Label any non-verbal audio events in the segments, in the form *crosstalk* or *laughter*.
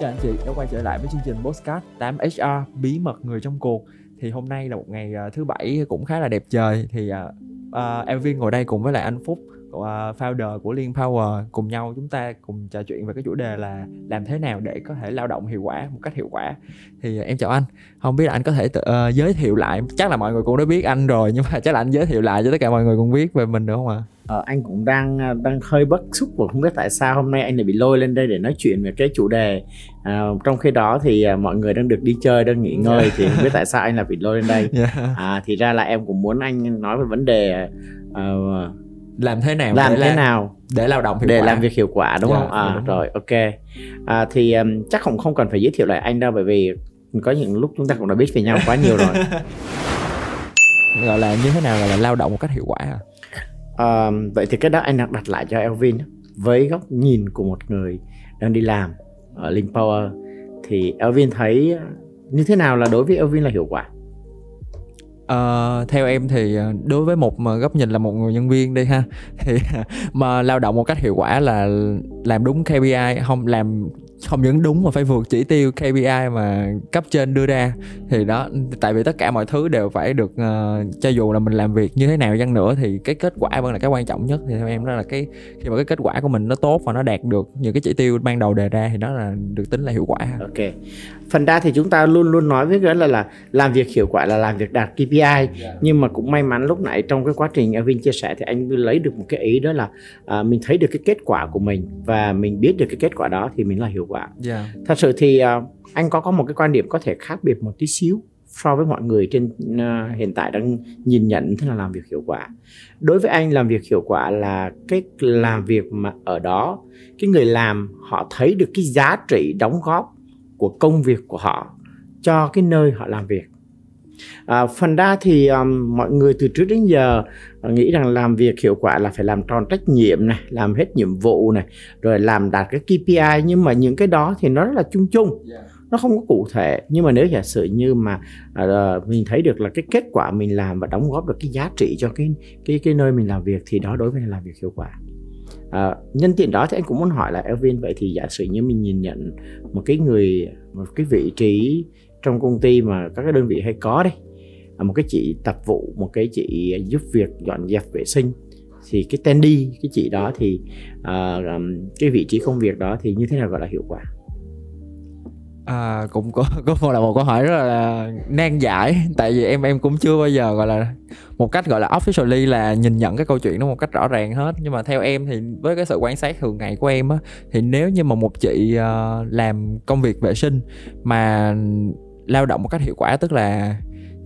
chào anh chị đã quay trở lại với chương trình Postcard 8 HR bí mật người trong cuộc. Thì hôm nay là một ngày à, thứ bảy cũng khá là đẹp trời. Thì uh, em viên ngồi đây cùng với lại anh Phúc uh, founder của Liên Power. Cùng nhau chúng ta cùng trò chuyện về cái chủ đề là làm thế nào để có thể lao động hiệu quả một cách hiệu quả. Thì uh, em chào anh. Không biết là anh có thể tự, uh, giới thiệu lại chắc là mọi người cũng đã biết anh rồi nhưng mà chắc là anh giới thiệu lại cho tất cả mọi người cũng biết về mình được không ạ? à? Ờ, anh cũng đang à, đang hơi bất xúc và không biết tại sao hôm nay anh lại bị lôi lên đây để nói chuyện về cái chủ đề à, trong khi đó thì à, mọi người đang được đi chơi đang nghỉ ngơi yeah. thì không biết tại sao anh lại bị lôi lên đây yeah. à, thì ra là em cũng muốn anh nói về vấn đề uh, làm thế nào làm thế làm, nào để lao động hiệu để quả. làm việc hiệu quả đúng yeah, không à đúng rồi ok à, thì um, chắc không không cần phải giới thiệu lại anh đâu bởi vì có những lúc chúng ta cũng đã biết về nhau quá nhiều rồi *laughs* gọi là như thế nào là, là lao động một cách hiệu quả à? À, vậy thì cái đó anh đặt lại cho Elvin với góc nhìn của một người đang đi làm ở Link Power thì Elvin thấy ờ, như thế nào là đối với Elvin là hiệu quả? Uh, theo em thì ờ, đối với một mà góc nhìn là một người nhân viên đi ha. *laughs* Thì mà lao động một cách hiệu quả là làm đúng KPI không làm không những đúng mà phải vượt chỉ tiêu KPI mà cấp trên đưa ra thì đó tại vì tất cả mọi thứ đều phải được uh, cho dù là mình làm việc như thế nào chăng nữa thì cái kết quả vẫn là cái quan trọng nhất thì theo em đó là cái khi mà cái kết quả của mình nó tốt và nó đạt được những cái chỉ tiêu ban đầu đề ra thì đó là được tính là hiệu quả ok phần đa thì chúng ta luôn luôn nói với cái là là làm việc hiệu quả là làm việc đạt KPI yeah. Dạ. nhưng mà cũng may mắn lúc nãy trong cái quá trình Vinh chia sẻ thì anh lấy được một cái ý đó là uh, mình thấy được cái kết quả của mình và mình biết được cái kết quả đó thì mình là hiệu quả yeah. Dạ. thật sự thì uh, anh có có một cái quan điểm có thể khác biệt một tí xíu so với mọi người trên uh, hiện tại đang nhìn nhận thế là làm việc hiệu quả đối với anh làm việc hiệu quả là cái làm việc mà ở đó cái người làm họ thấy được cái giá trị đóng góp của công việc của họ cho cái nơi họ làm việc à, phần đa thì um, mọi người từ trước đến giờ uh, nghĩ rằng làm việc hiệu quả là phải làm tròn trách nhiệm này làm hết nhiệm vụ này rồi làm đạt cái KPI nhưng mà những cái đó thì nó rất là chung chung. Nó không có cụ thể nhưng mà nếu giả sử như mà uh, mình thấy được là cái kết quả mình làm và đóng góp được cái giá trị cho cái cái cái nơi mình làm việc thì đó đối với làm việc hiệu quả. À, nhân tiện đó thì anh cũng muốn hỏi là Elvin vậy thì giả sử như mình nhìn nhận một cái người một cái vị trí trong công ty mà các cái đơn vị hay có đấy, à, một cái chị tập vụ một cái chị giúp việc dọn dẹp vệ sinh thì cái tên đi cái chị đó thì uh, cái vị trí công việc đó thì như thế nào gọi là hiệu quả? À, cũng có *laughs* có một là một câu hỏi rất là nan giải tại vì em em cũng chưa bao giờ gọi là một cách gọi là officially là nhìn nhận cái câu chuyện nó một cách rõ ràng hết. Nhưng mà theo em thì với cái sự quan sát thường ngày của em á thì nếu như mà một chị uh, làm công việc vệ sinh mà lao động một cách hiệu quả tức là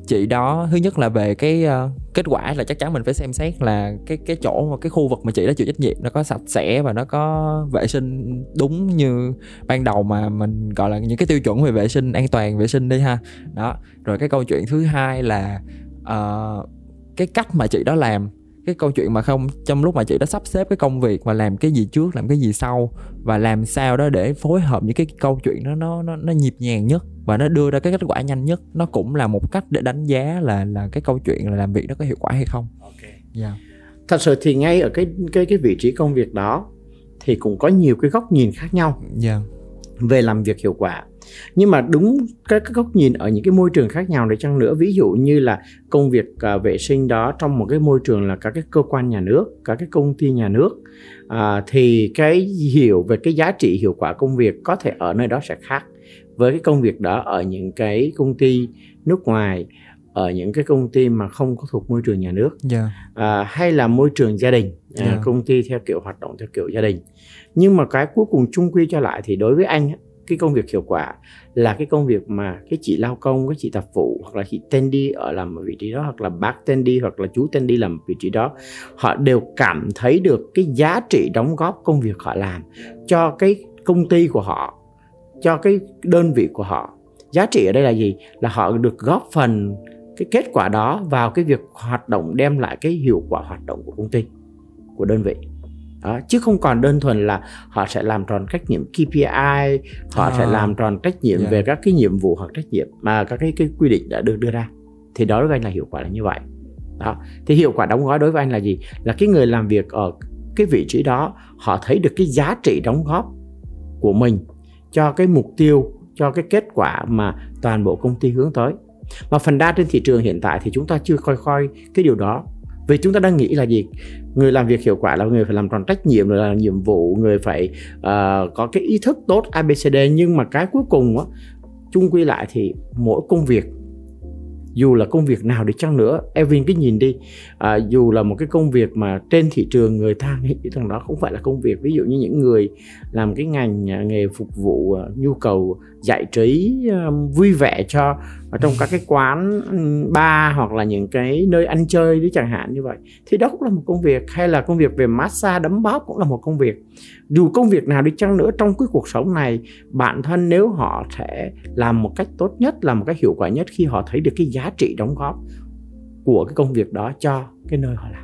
chị đó thứ nhất là về cái uh, kết quả là chắc chắn mình phải xem xét là cái cái chỗ mà cái khu vực mà chị đã chịu trách nhiệm nó có sạch sẽ và nó có vệ sinh đúng như ban đầu mà mình gọi là những cái tiêu chuẩn về vệ sinh an toàn vệ sinh đi ha. Đó rồi cái câu chuyện thứ hai là uh, cái cách mà chị đó làm cái câu chuyện mà không trong lúc mà chị đã sắp xếp cái công việc mà làm cái gì trước làm cái gì sau và làm sao đó để phối hợp những cái câu chuyện đó nó nó nó nhịp nhàng nhất và nó đưa ra cái kết quả nhanh nhất nó cũng là một cách để đánh giá là là cái câu chuyện là làm việc nó có hiệu quả hay không okay. yeah. Dạ. thật sự thì ngay ở cái cái cái vị trí công việc đó thì cũng có nhiều cái góc nhìn khác nhau yeah. Dạ. về làm việc hiệu quả nhưng mà đúng các cái góc nhìn ở những cái môi trường khác nhau để chăng nữa ví dụ như là công việc uh, vệ sinh đó trong một cái môi trường là các cái cơ quan nhà nước các cái công ty nhà nước uh, thì cái hiểu về cái giá trị hiệu quả công việc có thể ở nơi đó sẽ khác với cái công việc đó ở những cái công ty nước ngoài ở những cái công ty mà không có thuộc môi trường nhà nước yeah. Dạ. à, hay là môi trường gia đình yeah. à, dạ. công ty theo kiểu hoạt động theo kiểu gia đình nhưng mà cái cuối cùng chung quy cho lại thì đối với anh cái công việc hiệu quả là cái công việc mà cái chị lao công, cái chị tập vụ hoặc là chị tên đi ở làm ở vị trí đó hoặc là bác tên đi hoặc là chú tên đi làm vị trí đó, họ đều cảm thấy được cái giá trị đóng góp công việc họ làm cho cái công ty của họ, cho cái đơn vị của họ. Giá trị ở đây là gì? Là họ được góp phần cái kết quả đó vào cái việc hoạt động đem lại cái hiệu quả hoạt động của công ty, của đơn vị đó, chứ không còn đơn thuần là họ sẽ làm tròn trách nhiệm KPI họ à, sẽ làm tròn trách nhiệm yeah. Dạ. về các cái nhiệm vụ hoặc trách nhiệm mà các cái, cái quy định đã được đưa ra. Thì đó đối với anh là hiệu quả là như vậy. Đó thì hiệu quả đóng góp đối với anh là gì? Là cái người làm việc ở cái vị trí đó họ thấy được cái giá trị đóng góp của mình cho cái mục tiêu cho cái kết quả mà toàn bộ công ty hướng tới. Mà phần đa trên thị trường hiện tại thì chúng ta chưa coi coi cái điều đó vì chúng ta đang nghĩ là gì? Người làm việc hiệu quả là người phải làm tròn trách nhiệm rồi là nhiệm vụ người phải uh, có cái ý thức tốt abcd nhưng mà cái cuối cùng á chung quy lại thì mỗi công việc dù là công việc nào đi chăng nữa Evin cứ nhìn đi à, dù là một cái công việc mà trên thị trường người ta nghĩ rằng đó không phải là công việc. Ví dụ như những người làm cái ngành à, nghề phục vụ à, nhu cầu giải trí à, vui vẻ cho ở trong các cái quán bar hoặc là những cái nơi ăn chơi đấy chẳng hạn như vậy. Thì đó cũng là một công việc hay là công việc về massage đấm bóp cũng là một công việc. Dù công việc nào đi chăng nữa trong cái cuộc sống này bản thân nếu họ sẽ làm một cách tốt nhất làm một cách hiệu quả nhất khi họ thấy được cái giá trị đóng góp của cái công việc đó cho cái nơi họ làm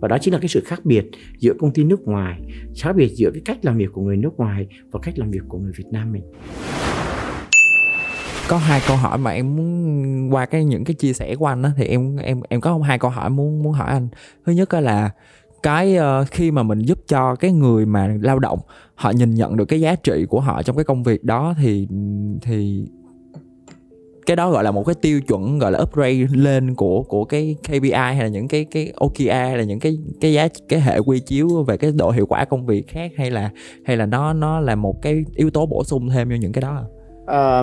và đó chính là cái sự khác biệt giữa công ty nước ngoài khác biệt giữa cái cách làm việc của người nước ngoài và cách làm việc của người Việt Nam mình. Có hai câu hỏi mà em muốn qua cái những cái chia sẻ của anh đó thì em em em có hai câu hỏi muốn muốn hỏi anh. Thứ nhất là cái uh, khi mà mình giúp cho cái người mà lao động họ nhìn nhận được cái giá trị của họ trong cái công việc đó thì thì cái đó gọi là một cái tiêu chuẩn, gọi là upgrade lên của của cái KPI hay là những cái cái OKR hay là những cái cái giá, cái hệ quy chiếu về cái độ hiệu quả công việc khác hay là hay là nó nó là một cái yếu tố bổ sung thêm cho những cái đó? À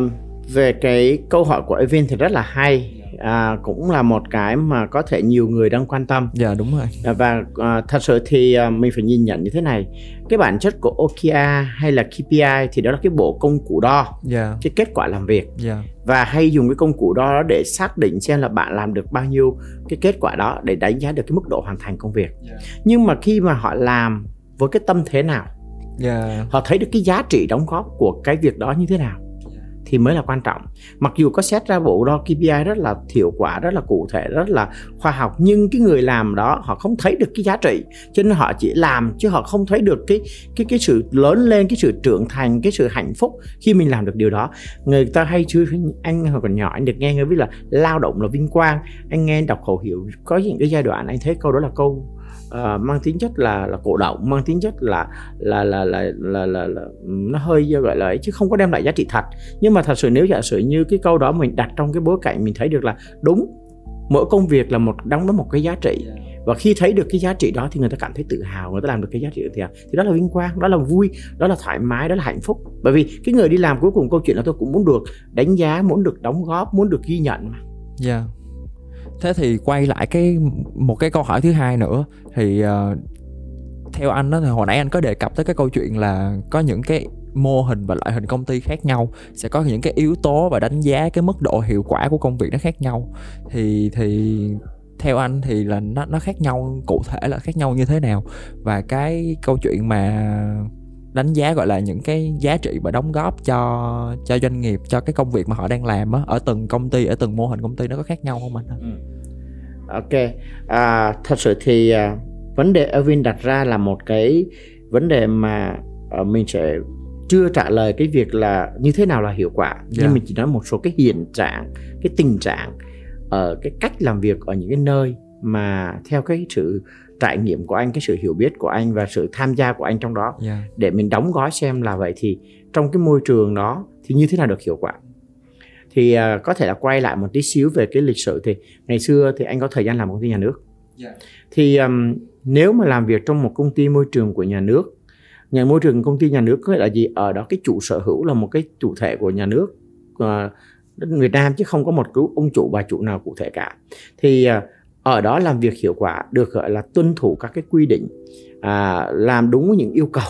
về cái câu hỏi của Evin thì rất là hay à, cũng là một cái mà có thể nhiều người đang quan tâm dạ đúng rồi à, và à, thật sự thì à, mình phải nhìn nhận như thế này cái bản chất của OKR hay là KPI thì đó là cái bộ công cụ đo. Dạ. cái kết quả làm việc. Dạ. và hay dùng cái công cụ đó để xác định xem là bạn làm được bao nhiêu cái kết quả đó để đánh giá được cái mức độ hoàn thành công việc. Dạ. nhưng mà khi mà họ làm với cái tâm thế nào yeah. họ thấy được cái giá trị đóng góp của cái việc đó như thế nào thì mới là quan trọng. Mặc dù có xét ra bộ đo KPI rất là hiệu quả, rất là cụ thể, rất là khoa học, nhưng cái người làm đó họ không thấy được cái giá trị, cho nên họ chỉ làm chứ họ không thấy được cái cái cái sự lớn lên, cái sự trưởng thành, cái sự hạnh phúc khi mình làm được điều đó. Người ta hay chưa, anh hồi còn nhỏ anh được nghe người biết là lao động là vinh quang anh nghe đọc khẩu hiệu có những cái giai đoạn anh thấy câu đó là câu uh, mang tính chất là là cổ động mang tính chất là là là là là, là, là nó hơi gọi là ấy, chứ không có đem lại giá trị thật. Nhưng mà thật sự nếu giả sử như cái câu đó mình đặt trong cái bối cảnh mình thấy được là đúng mỗi công việc là một đóng góp một cái giá trị. Và khi thấy được cái giá trị đó thì người ta cảm thấy tự hào người ta làm được cái giá trị thì à, thì đó là vinh quang đó là vui đó là thoải mái đó là hạnh phúc. Bởi vì cái người đi làm cuối cùng câu chuyện là tôi cũng muốn được đánh giá muốn được đóng góp muốn được ghi nhận mà. Yeah thế thì quay lại cái một cái câu hỏi thứ hai nữa. Thì uh, theo anh đó thì hồi nãy anh có đề cập tới cái câu chuyện là có những cái mô hình và loại hình công ty khác nhau sẽ có những cái yếu tố và đánh giá cái mức độ hiệu quả của công việc nó khác nhau. Thì thì theo anh thì là nó nó khác nhau cụ thể là khác nhau như thế nào? Và cái câu chuyện mà đánh giá gọi là những cái giá trị và đóng góp cho cho doanh nghiệp cho cái công việc mà họ đang làm á ở từng công ty ở từng mô hình công ty nó có khác nhau không anh? Ừ. Ok, à, thật sự thì à, vấn đề Erwin đặt ra là một cái vấn đề mà à, mình sẽ chưa trả lời cái việc là như thế nào là hiệu quả yeah. nhưng dạ. mình chỉ nói một số cái hiện trạng cái tình trạng ở cái cách làm việc ở những cái nơi mà theo cái sự trải nghiệm của anh cái sự hiểu biết của anh và sự tham gia của anh trong đó yeah. Dạ. để mình đóng gói xem là vậy thì trong cái môi trường đó thì như thế nào được hiệu quả thì uh, có thể là quay lại một tí xíu về cái lịch sử thì ngày xưa thì anh có thời gian làm công ty nhà nước yeah. Dạ. thì um, nếu mà làm việc trong một công ty môi trường của nhà nước nhà môi trường công ty nhà nước có nghĩa là gì ở đó cái chủ sở hữu là một cái chủ thể của nhà nước uh, Việt Nam chứ không có một cái ông chủ bà chủ nào cụ thể cả thì uh, ở đó làm việc hiệu quả được gọi là tuân thủ các cái quy định à, làm đúng những yêu cầu.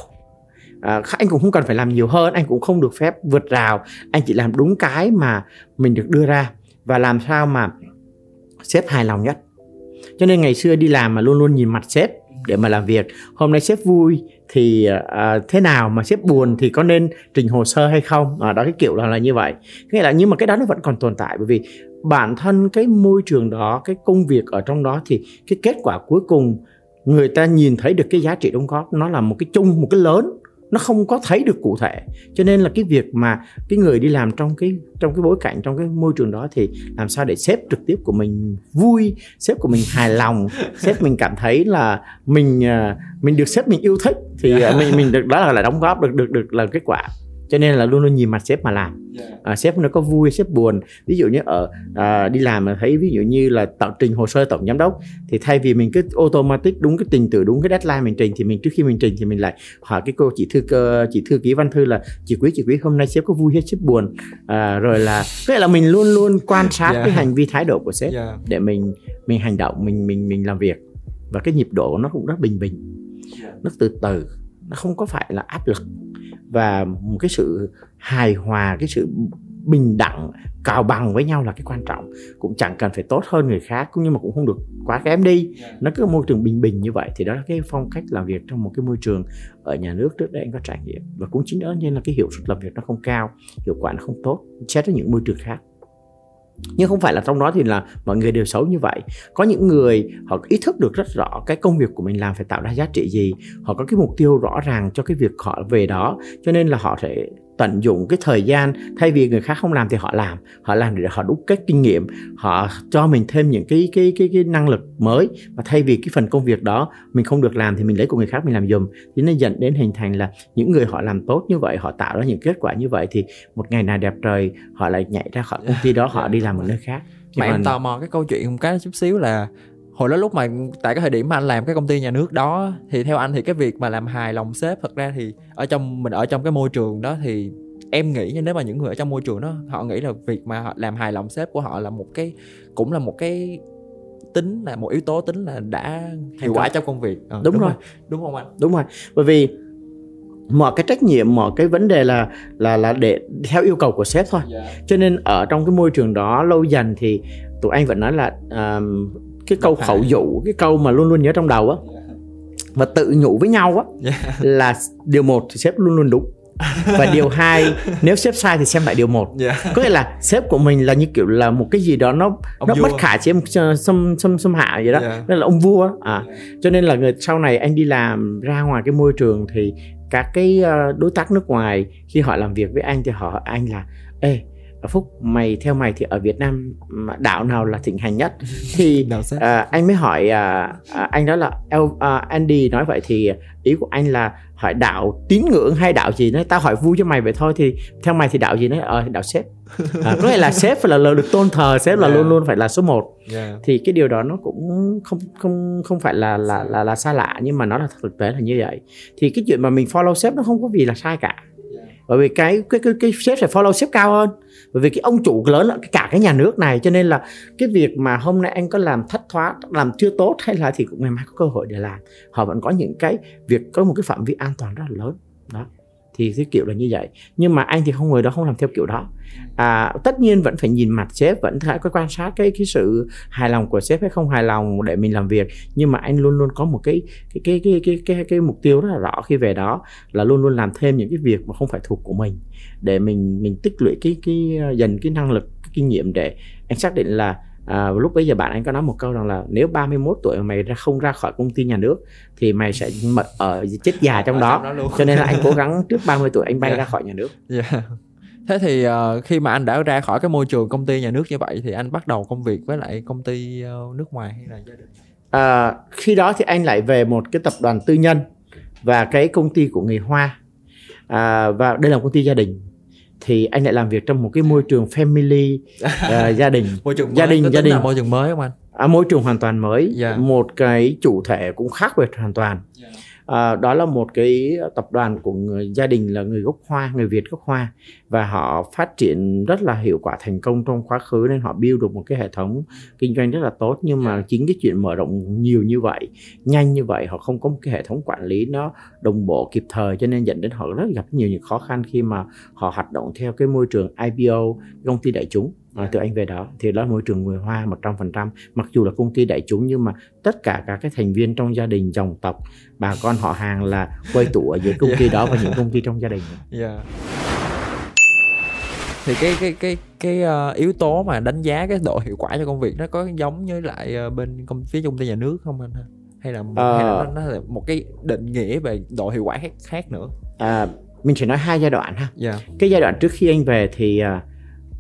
À, anh cũng không cần phải làm nhiều hơn anh cũng không được phép vượt rào anh chỉ làm đúng cái mà mình được đưa ra và làm sao mà sếp hài lòng nhất. Cho nên ngày xưa đi làm mà luôn luôn nhìn mặt sếp để mà làm việc hôm nay sếp vui thì à, thế nào mà sếp buồn thì có nên trình hồ sơ hay không? À, đó cái kiểu là là như vậy. Nghĩa là nhưng mà cái đó nó vẫn còn tồn tại bởi vì bản thân cái môi trường đó cái công việc ở trong đó thì cái kết quả cuối cùng người ta nhìn thấy được cái giá trị đóng góp nó là một cái chung một cái lớn nó không có thấy được cụ thể. Cho nên là cái việc mà cái người đi làm trong cái trong cái bối cảnh trong cái môi trường đó thì làm sao để sếp trực tiếp của mình vui sếp của mình hài lòng *laughs* sếp mình cảm thấy là mình à, mình được sếp mình yêu thích thì à, mình mình được đó là là đóng góp được được được là kết quả cho nên là luôn luôn nhìn mặt sếp mà làm. À, sếp nó có vui sếp buồn. Ví dụ như ở à, đi làm mà thấy ví dụ như là tạo trình hồ sơ tổng giám đốc thì thay vì mình cứ automatic đúng cái trình tự đúng cái deadline mình trình thì mình trước khi mình trình thì mình lại hỏi cái cô chị thư cơ chị thư ký văn thư là chị quý chị quý hôm nay sếp có vui hay sếp buồn. À, rồi là vậy là mình luôn luôn quan sát yeah. cái hành vi thái độ của sếp yeah. để mình mình hành động mình mình mình làm việc. Và cái nhịp độ nó cũng rất bình bình. Nó từ từ nó không có phải là áp lực và một cái sự hài hòa cái sự bình đẳng cào bằng với nhau là cái quan trọng. Cũng chẳng cần phải tốt hơn người khác cũng như mà cũng không được quá kém đi. Nó cứ môi trường bình bình như vậy thì đó là cái phong cách làm việc trong một cái môi trường ở nhà nước trước đây anh có trải nghiệm. Và cũng chính đó nên là cái hiệu suất làm việc nó không cao hiệu quả nó không tốt xét với những môi trường khác nhưng không phải là trong đó thì là mọi người đều xấu như vậy. Có những người họ ý thức được rất rõ cái công việc của mình làm phải tạo ra giá trị gì. Họ có cái mục tiêu rõ ràng cho cái việc họ về đó. Cho nên là họ sẽ tận dụng cái thời gian thay vì người khác không làm thì họ làm. Họ làm để họ đúc kết kinh nghiệm họ cho mình thêm những cái cái cái cái năng lực mới. Và thay vì cái phần công việc đó mình không được làm thì mình lấy của người khác mình làm dùm thì nó dẫn đến hình thành là những người họ làm tốt như vậy họ tạo ra những kết quả như vậy thì một ngày nào đẹp trời họ lại nhảy ra khỏi công ty đó họ đi làm ở nơi khác. Mà em tò mò cái câu chuyện một cái chút xíu là hồi đó lúc mà tại cái thời điểm mà anh làm cái công ty nhà nước đó thì theo anh thì cái việc mà làm hài lòng sếp thật ra thì ở trong mình ở trong cái môi trường đó thì em nghĩ nếu mà những người ở trong môi trường đó họ nghĩ là việc mà họ làm hài lòng sếp của họ là một cái cũng là một cái tính là một yếu tố tính là đã hiệu quả trong công việc ờ, đúng, đúng rồi. rồi đúng không anh đúng rồi bởi vì mọi cái trách nhiệm mọi cái vấn đề là là là để theo yêu cầu của sếp thôi yeah. Dạ. cho nên ở trong cái môi trường đó lâu dần thì tụi anh vẫn nói là um, cái câu khẩu dụ cái câu mà luôn luôn nhớ trong đầu á và tự nhủ với nhau á là điều một thì sếp luôn luôn đúng. Và *laughs* điều hai nếu sếp sai thì xem lại điều một. Yeah. có nghĩa là sếp của mình là như kiểu là một cái gì đó nó ông nó vua. bất khả chiếm xâm xâm xâm hạ vậy đó. Yeah. nên là ông vua à cho nên là người sau này anh đi làm ra ngoài cái môi trường thì các cái ờ, đối tác nước ngoài khi họ làm việc với anh thì họ anh là ê phúc mày theo mày thì ở việt nam đảo nào là thịnh hành nhất? *laughs* Thì à, anh mới hỏi à, à, anh đó là El, à, Andy nói vậy thì ý của anh là hỏi đạo tín ngưỡng hay đạo gì nói tao hỏi vui cho mày vậy thôi thì theo mày thì đạo gì nói ờ đạo sếp. À, có nghĩa là *laughs* sếp phải là lời được tôn thờ sếp là yeah. luôn luôn phải là số 1 yeah. thì cái điều đó nó cũng không không không phải là là là là xa lạ nhưng mà nó là thực tế là như vậy. Thì cái chuyện mà mình follow sếp nó không có gì là sai cả. Bởi vì cái cái cái, cái sếp phải follow sếp cao hơn bởi vì cái ông chủ lớn là cả cái nhà nước này, cho nên là cái việc mà hôm nay anh có làm thất thoát, làm chưa tốt hay là thì cũng ngày mai có cơ hội để làm. Họ vẫn có những cái việc, có một cái phạm vi an toàn rất là lớn. Đó thì cái kiểu là như vậy. Nhưng mà anh thì không người đó không làm theo kiểu đó. À, tất nhiên vẫn phải nhìn mặt sếp vẫn phải có quan sát cái cái sự hài lòng của sếp hay không hài lòng để mình làm việc. Nhưng mà anh luôn luôn có một cái cái cái cái cái cái, cái mục tiêu rất là rõ khi về đó là luôn luôn làm thêm những cái việc mà không phải thuộc của mình. Để mình mình tích lũy cái cái dần cái năng lực cái kinh nghiệm để anh xác định là à, lúc bấy giờ bạn anh có nói một câu rằng là nếu 31 tuổi mà mày ra không ra khỏi công ty nhà nước thì mày sẽ mật ở chết già trong đó, trong đó cho nên là anh cố gắng *laughs* trước 30 tuổi anh bay yeah. ra khỏi nhà nước. Yeah. thế thì uh, khi mà anh đã ra khỏi cái môi trường công ty nhà nước như vậy thì anh bắt đầu công việc với lại công ty uh, nước ngoài hay là gia đình? À, khi đó thì anh lại về một cái tập đoàn tư nhân và cái công ty của người hoa. À, và đây là một công ty gia đình thì anh lại làm việc trong một cái môi trường family uh, *laughs* gia đình môi trường mới, gia đình gia đình là môi trường mới không anh à, môi trường hoàn toàn mới yeah. Dạ. một cái chủ thể cũng khác biệt hoàn toàn yeah. À, đó là một cái tập đoàn của người gia đình là người gốc hoa người việt gốc hoa. Và họ phát triển rất là hiệu quả thành công trong quá khứ nên họ build được một cái hệ thống kinh doanh rất là tốt. Nhưng mà chính cái chuyện mở rộng nhiều như vậy nhanh như vậy họ không có một cái hệ thống quản lý nó đồng bộ kịp thời cho nên dẫn đến họ rất gặp nhiều những khó khăn khi mà họ hoạt động theo cái môi trường IPO công ty đại chúng à, từ anh về đó thì đó là môi trường người Hoa 100% mặc dù là công ty đại chúng nhưng mà tất cả các cái thành viên trong gia đình dòng tộc bà con họ hàng là quay tụ ở giữa công *laughs* ty đó và những công ty trong gia đình yeah. Dạ. thì cái cái cái cái uh, yếu tố mà đánh giá cái độ hiệu quả cho công việc nó có giống như lại uh, bên công phía công ty nhà nước không anh ha hay là, uh, hay là nó, nó là một cái định nghĩa về độ hiệu quả khác, khác nữa à, mình chỉ nói hai giai đoạn ha yeah. Dạ. cái giai đoạn trước khi anh về thì uh,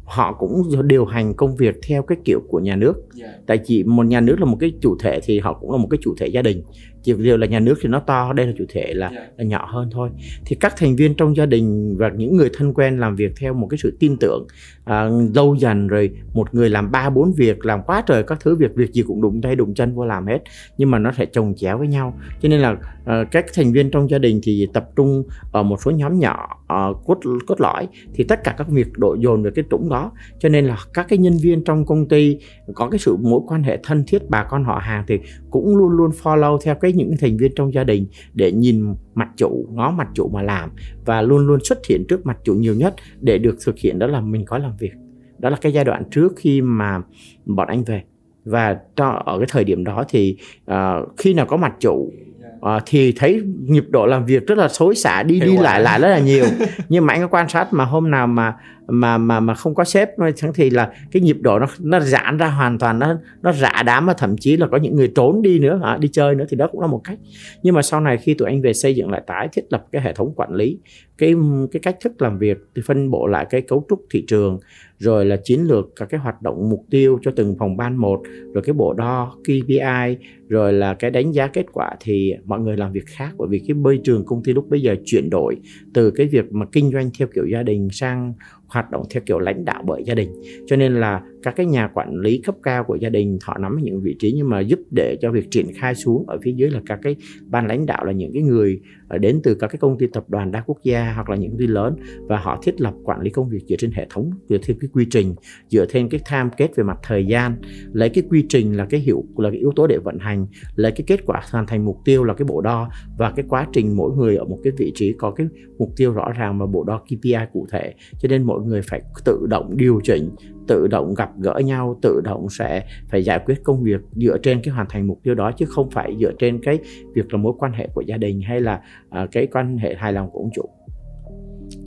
họ cũng điều hành công việc theo cái kiểu của nhà nước yeah. tại chỉ một nhà nước là một cái chủ thể thì họ cũng là một cái chủ thể gia đình chỉ điều là nhà nước thì nó to đây là chủ thể là, yeah. Dạ. là nhỏ hơn thôi thì các thành viên trong gia đình và những người thân quen làm việc theo một cái sự tin tưởng à, lâu dần rồi một người làm ba bốn việc làm quá trời các thứ việc việc gì cũng đụng tay đụng chân vô làm hết nhưng mà nó sẽ chồng chéo với nhau cho nên là à, các thành viên trong gia đình thì tập trung ở một số nhóm nhỏ à, cốt cốt lõi thì tất cả các việc đổ dồn về cái trũng đó cho nên là các cái nhân viên trong công ty có cái sự mối quan hệ thân thiết bà con họ hàng thì cũng luôn luôn follow theo cái những thành viên trong gia đình để nhìn mặt chủ ngó mặt chủ mà làm và luôn luôn xuất hiện trước mặt chủ nhiều nhất để được thực hiện đó là mình có làm việc. Đó là cái giai đoạn trước khi mà bọn anh về. Và ở cái thời điểm đó thì uh, khi nào có mặt chủ uh, thì thấy nhịp độ làm việc rất là xối xả đi đi lại lại rất là nhiều. Nhưng mà anh có quan sát mà hôm nào mà mà mà mà không có sếp thì là cái nhịp độ nó nó giãn ra hoàn toàn, nó nó rã đám và thậm chí là có những người trốn đi nữa, hả, đi chơi nữa thì đó cũng là một cách. Nhưng mà sau này khi tụi anh về xây dựng lại, tái thiết lập cái hệ thống quản lý, cái cái cách thức làm việc thì phân bổ lại cái cấu trúc thị trường, rồi là chiến lược các cái hoạt động mục tiêu cho từng phòng ban một, rồi cái bộ đo KPI rồi là cái đánh giá kết quả thì mọi người làm việc khác. Bởi vì cái môi trường công ty lúc bây giờ chuyển đổi từ cái việc mà kinh doanh theo kiểu gia đình sang hoạt động theo kiểu lãnh đạo bởi gia đình. Cho nên là các cái nhà quản lý cấp cao của gia đình, họ nắm những vị trí nhưng mà giúp để cho việc triển khai xuống ở phía dưới là các cái ban lãnh đạo là những cái người ờ, đến từ các cái công ty tập đoàn đa quốc gia hoặc là những công ty lớn và họ thiết lập quản lý công việc dựa trên hệ thống, dựa trên cái quy trình, dựa trên cái tham kết về mặt thời gian, lấy cái quy trình là cái hiệu, là cái yếu tố để vận hành, lấy cái kết quả hoàn thành mục tiêu là cái bộ đo và cái quá trình mỗi người ở một cái vị trí có cái mục tiêu rõ ràng và bộ đo KPI cụ thể. Cho nên mỗi người phải tự động điều chỉnh tự động gặp gỡ nhau tự động sẽ phải giải quyết công việc dựa trên cái hoàn thành mục tiêu đó chứ không phải dựa trên cái việc là mối quan hệ của gia đình hay là uh, cái quan hệ hài lòng của ông chủ.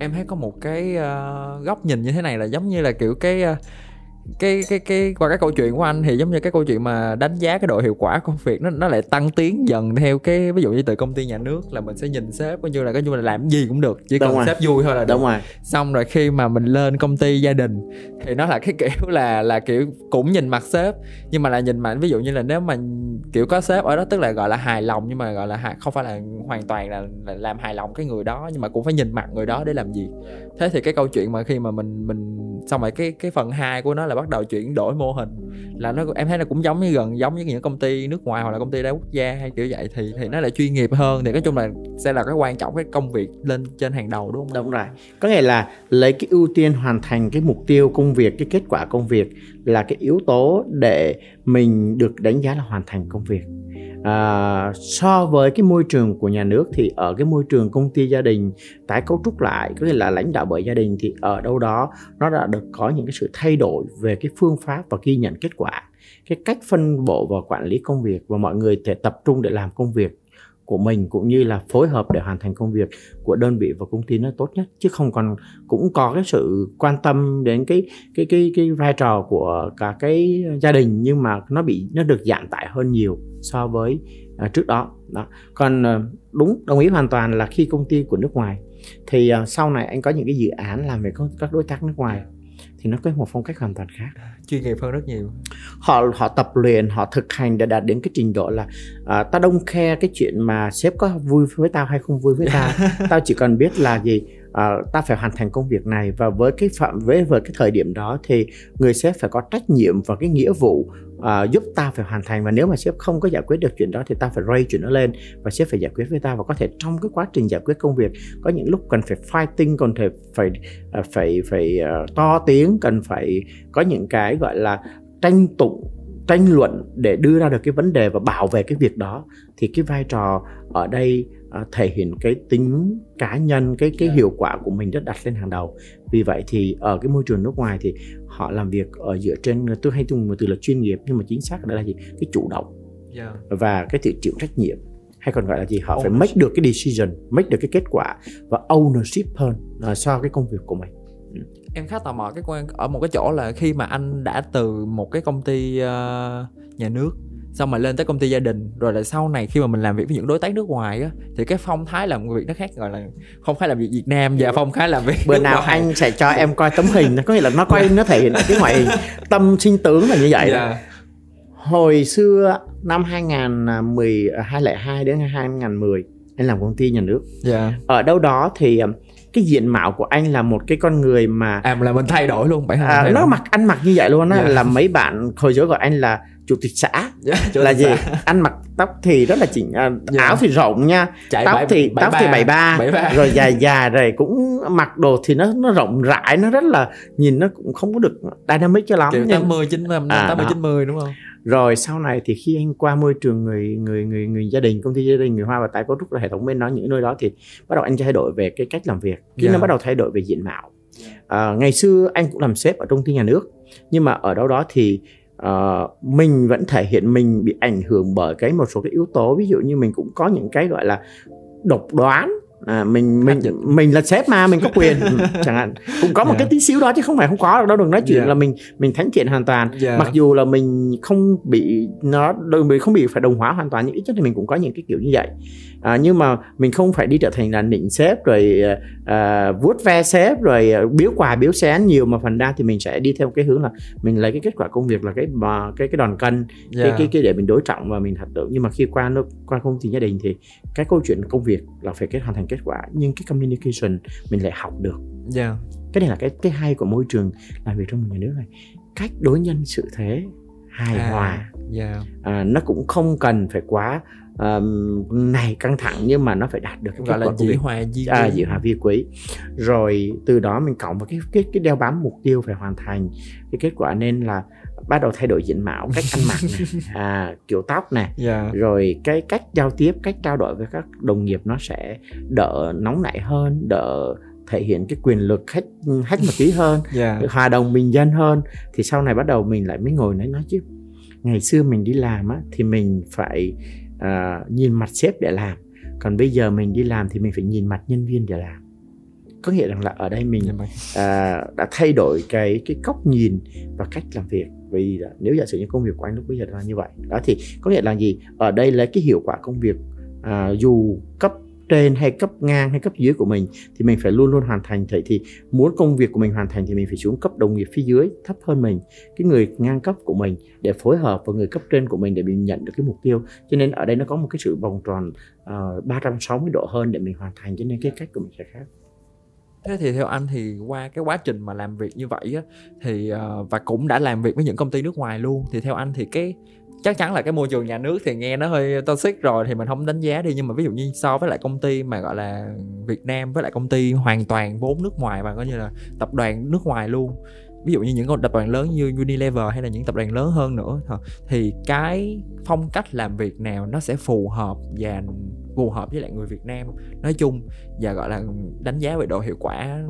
Em thấy có một cái uh, góc nhìn như thế này là giống như là kiểu cái uh, cái cái cái qua cái câu chuyện của anh thì giống như cái câu chuyện mà đánh giá cái độ hiệu quả công việc nó nó lại tăng tiến dần theo cái ví dụ như từ công ty nhà nước là mình sẽ nhìn sếp coi như là cái như là làm gì cũng được chỉ cần sếp vui thôi là được. đúng rồi. Xong rồi khi mà mình lên công ty gia đình thì nó là cái kiểu *laughs* là là kiểu cũng nhìn mặt sếp nhưng mà là nhìn mặt ví dụ như là nếu mà kiểu có sếp ở đó tức là gọi là hài lòng nhưng mà gọi là không phải là hoàn toàn là, là làm hài lòng cái người đó nhưng mà cũng phải nhìn mặt người đó để làm gì. Thế thì cái câu chuyện mà khi mà mình mình xong rồi cái cái phần 2 của nó là bắt đầu chuyển đổi mô hình là nó em thấy nó cũng giống như gần giống như những công ty nước ngoài hoặc là công ty đa quốc gia hay kiểu vậy thì thì nó lại chuyên nghiệp hơn thì nói chung là sẽ là cái quan trọng cái công việc lên trên hàng đầu đúng không? Đúng rồi. Có nghĩa là lấy cái ưu tiên hoàn thành cái mục tiêu công việc, cái kết quả công việc là cái yếu tố để mình được đánh giá là hoàn thành công việc à, so với cái môi trường của nhà nước thì ở cái môi trường công ty gia đình tái cấu trúc lại có nghĩa là lãnh đạo bởi gia đình thì ở đâu đó nó đã được có những cái sự thay đổi về cái phương pháp và ghi nhận kết quả cái cách phân bổ và quản lý công việc và mọi người thể tập trung để làm công việc của mình cũng như là phối hợp để hoàn thành công việc của đơn vị và công ty nó tốt nhất. Chứ không còn cũng có cái sự quan tâm đến cái cái cái cái vai trò của cả cái gia đình nhưng mà nó bị nó được giảm tải hơn nhiều so với uh, trước đó. Đó. Còn uh, đúng đồng ý hoàn toàn là khi công ty của nước ngoài. Thì uh, sau này anh có những cái dự án làm về các đối tác nước ngoài thì nó có một phong cách hoàn toàn khác. Chuyên nghiệp hơn rất nhiều. Họ họ tập luyện họ thực hành để đạt đến cái trình độ là à, ta đông khe cái chuyện mà sếp có vui với tao hay không vui với tao. *laughs* Tao chỉ cần biết là gì à, ta phải hoàn thành công việc này và với cái phạm với với cái thời điểm đó thì người sếp phải có trách nhiệm và cái nghĩa vụ à, giúp ta phải hoàn thành. Và nếu mà sếp không có giải quyết được chuyện đó thì ta phải ray chuyện nó lên và sếp phải giải quyết với ta. Và có thể trong cái quá trình giải quyết công việc có những lúc cần phải fighting còn thể phải à, phải phải uh, to tiếng cần phải có những cái gọi là tranh tụng tranh luận để đưa ra được cái vấn đề và bảo vệ cái việc đó thì cái vai trò ở đây uh, thể hiện cái tính cá nhân cái cái yeah. hiệu quả của mình rất đặt lên hàng đầu vì vậy thì ở cái môi trường nước ngoài thì họ làm việc ở dựa trên tôi hay dùng một từ là chuyên nghiệp nhưng mà chính xác là gì cái chủ động yeah. và cái tự chịu trách nhiệm hay còn gọi là gì họ ownership. phải make được cái decision make được cái kết quả và ownership hơn uh, so cái công việc của mình ừ. em khá tò mò cái quan ở một cái chỗ là khi mà anh đã từ một cái công ty uh, nhà nước xong mà lên tới công ty gia đình rồi là sau này khi mà mình làm việc với những đối tác nước ngoài á thì cái phong thái làm việc nó khác gọi là không phải làm việc Việt Nam và phong thái làm việc bữa nào ngoài. anh sẽ cho em coi tấm hình có nghĩa là nó quay nó thể hiện cái ngoại hình tâm sinh tướng là như vậy yeah. đó dạ. hồi xưa năm 2010 2002 đến 2010 anh làm công ty nhà nước yeah. ở đâu đó thì cái diện mạo của anh là một cái con người mà à là mình thay đổi luôn phải à, nó mặc ăn mặc như vậy luôn á. Yeah. là mấy bạn hồi giữa gọi anh là chủ tịch xã. Yeah, là gì? xã. anh mặc tóc thì rất là chỉnh à, yeah. áo thì rộng nha. Chạy tóc 7, thì 7, tóc 7, thì bảy ba. rồi dài dài rồi cũng mặc đồ thì nó nó rộng rãi nó rất là nhìn nó cũng không có được dynamic cho lắm Kiểu 80 90 à, 80 90 đúng không rồi sau này thì khi anh qua môi trường người người người người gia đình công ty gia đình người hoa và tái cấu trúc là hệ thống bên nó những nơi đó thì bắt đầu anh thay đổi về cái cách làm việc. Khi yeah. nó bắt đầu thay đổi về diện mạo. À, ngày xưa anh cũng làm sếp ở công ty nhà nước nhưng mà ở đâu đó thì uh, mình vẫn thể hiện mình bị ảnh hưởng bởi cái một số cái yếu tố. Ví dụ như mình cũng có những cái gọi là độc đoán à, mình mình mình là sếp mà mình có quyền *laughs* chẳng hạn cũng có một yeah. cái tí xíu đó chứ không phải không có đâu đừng nói chuyện yeah. là mình mình thánh thiện hoàn toàn yeah. mặc dù là mình không bị nó mình không bị phải đồng hóa hoàn toàn nhưng ít nhất thì mình cũng có những cái kiểu như vậy à, nhưng mà mình không phải đi trở thành là nịnh sếp rồi à, vuốt ve sếp rồi biếu quà biếu xén nhiều mà phần ra thì mình sẽ đi theo cái hướng là mình lấy cái kết quả công việc là cái cái cái đòn cân yeah. cái cái cái để mình đối trọng và mình thật tự nhưng mà khi qua nó qua công ty gia đình thì cái câu chuyện công việc là phải kết hoàn thành kết quả nhưng cái communication mình lại học được. Yeah. cái này là cái cái hay của môi trường làm việc trong một nhà nước này. Cách đối nhân sự thế hài à, hòa. yeah. à, nó cũng không cần phải quá uh, này căng thẳng nhưng mà nó phải đạt được cái gọi là dĩ hòa vi à, dĩ hòa vi quý. Rồi từ đó mình cộng vào cái cái cái đeo bám mục tiêu phải hoàn thành. Cái kết quả nên là bắt đầu thay đổi diện mạo cách ăn mặc này *laughs* à, kiểu tóc này yeah. rồi cái cách giao tiếp cách trao đổi với các đồng nghiệp nó sẽ đỡ nóng nảy hơn đỡ thể hiện cái quyền lực khách khách một tí *laughs* hơn yeah. hòa đồng bình dân hơn thì sau này bắt đầu mình lại mới ngồi nói nói chứ ngày xưa mình đi làm á thì mình phải uh, nhìn mặt sếp để làm còn bây giờ mình đi làm thì mình phải nhìn mặt nhân viên để làm có nghĩa rằng là ở đây mình uh, đã thay đổi cái cái góc nhìn và cách làm việc. Vì nếu giả sử như công việc của anh lúc bây giờ là như vậy đó thì có nghĩa là gì? Ở đây lấy cái hiệu quả công việc uh, dù cấp trên hay cấp ngang hay cấp dưới của mình thì mình phải luôn luôn hoàn thành. Vậy thì muốn công việc của mình hoàn thành thì mình phải xuống cấp đồng nghiệp phía dưới thấp hơn mình cái người ngang cấp của mình để phối hợp với người cấp trên của mình để mình nhận được cái mục tiêu. Cho nên ở đây nó có một cái sự vòng tròn uh, 360 độ hơn để mình hoàn thành. Cho nên cái cách của mình sẽ khác thế thì theo anh thì qua cái quá trình mà làm việc như vậy á thì uh, và cũng đã làm việc với những công ty nước ngoài luôn thì theo anh thì cái chắc chắn là cái môi trường nhà nước thì nghe nó hơi toxic rồi thì mình không đánh giá đi nhưng mà ví dụ như so với lại công ty mà gọi là Việt Nam với lại công ty hoàn toàn vốn nước ngoài và coi như là tập đoàn nước ngoài luôn ví dụ như những tập đoàn lớn như Unilever hay là những tập đoàn lớn hơn nữa thì cái phong cách làm việc nào nó sẽ phù hợp và phù hợp với lại người Việt Nam nói chung và gọi là đánh giá về độ hiệu quả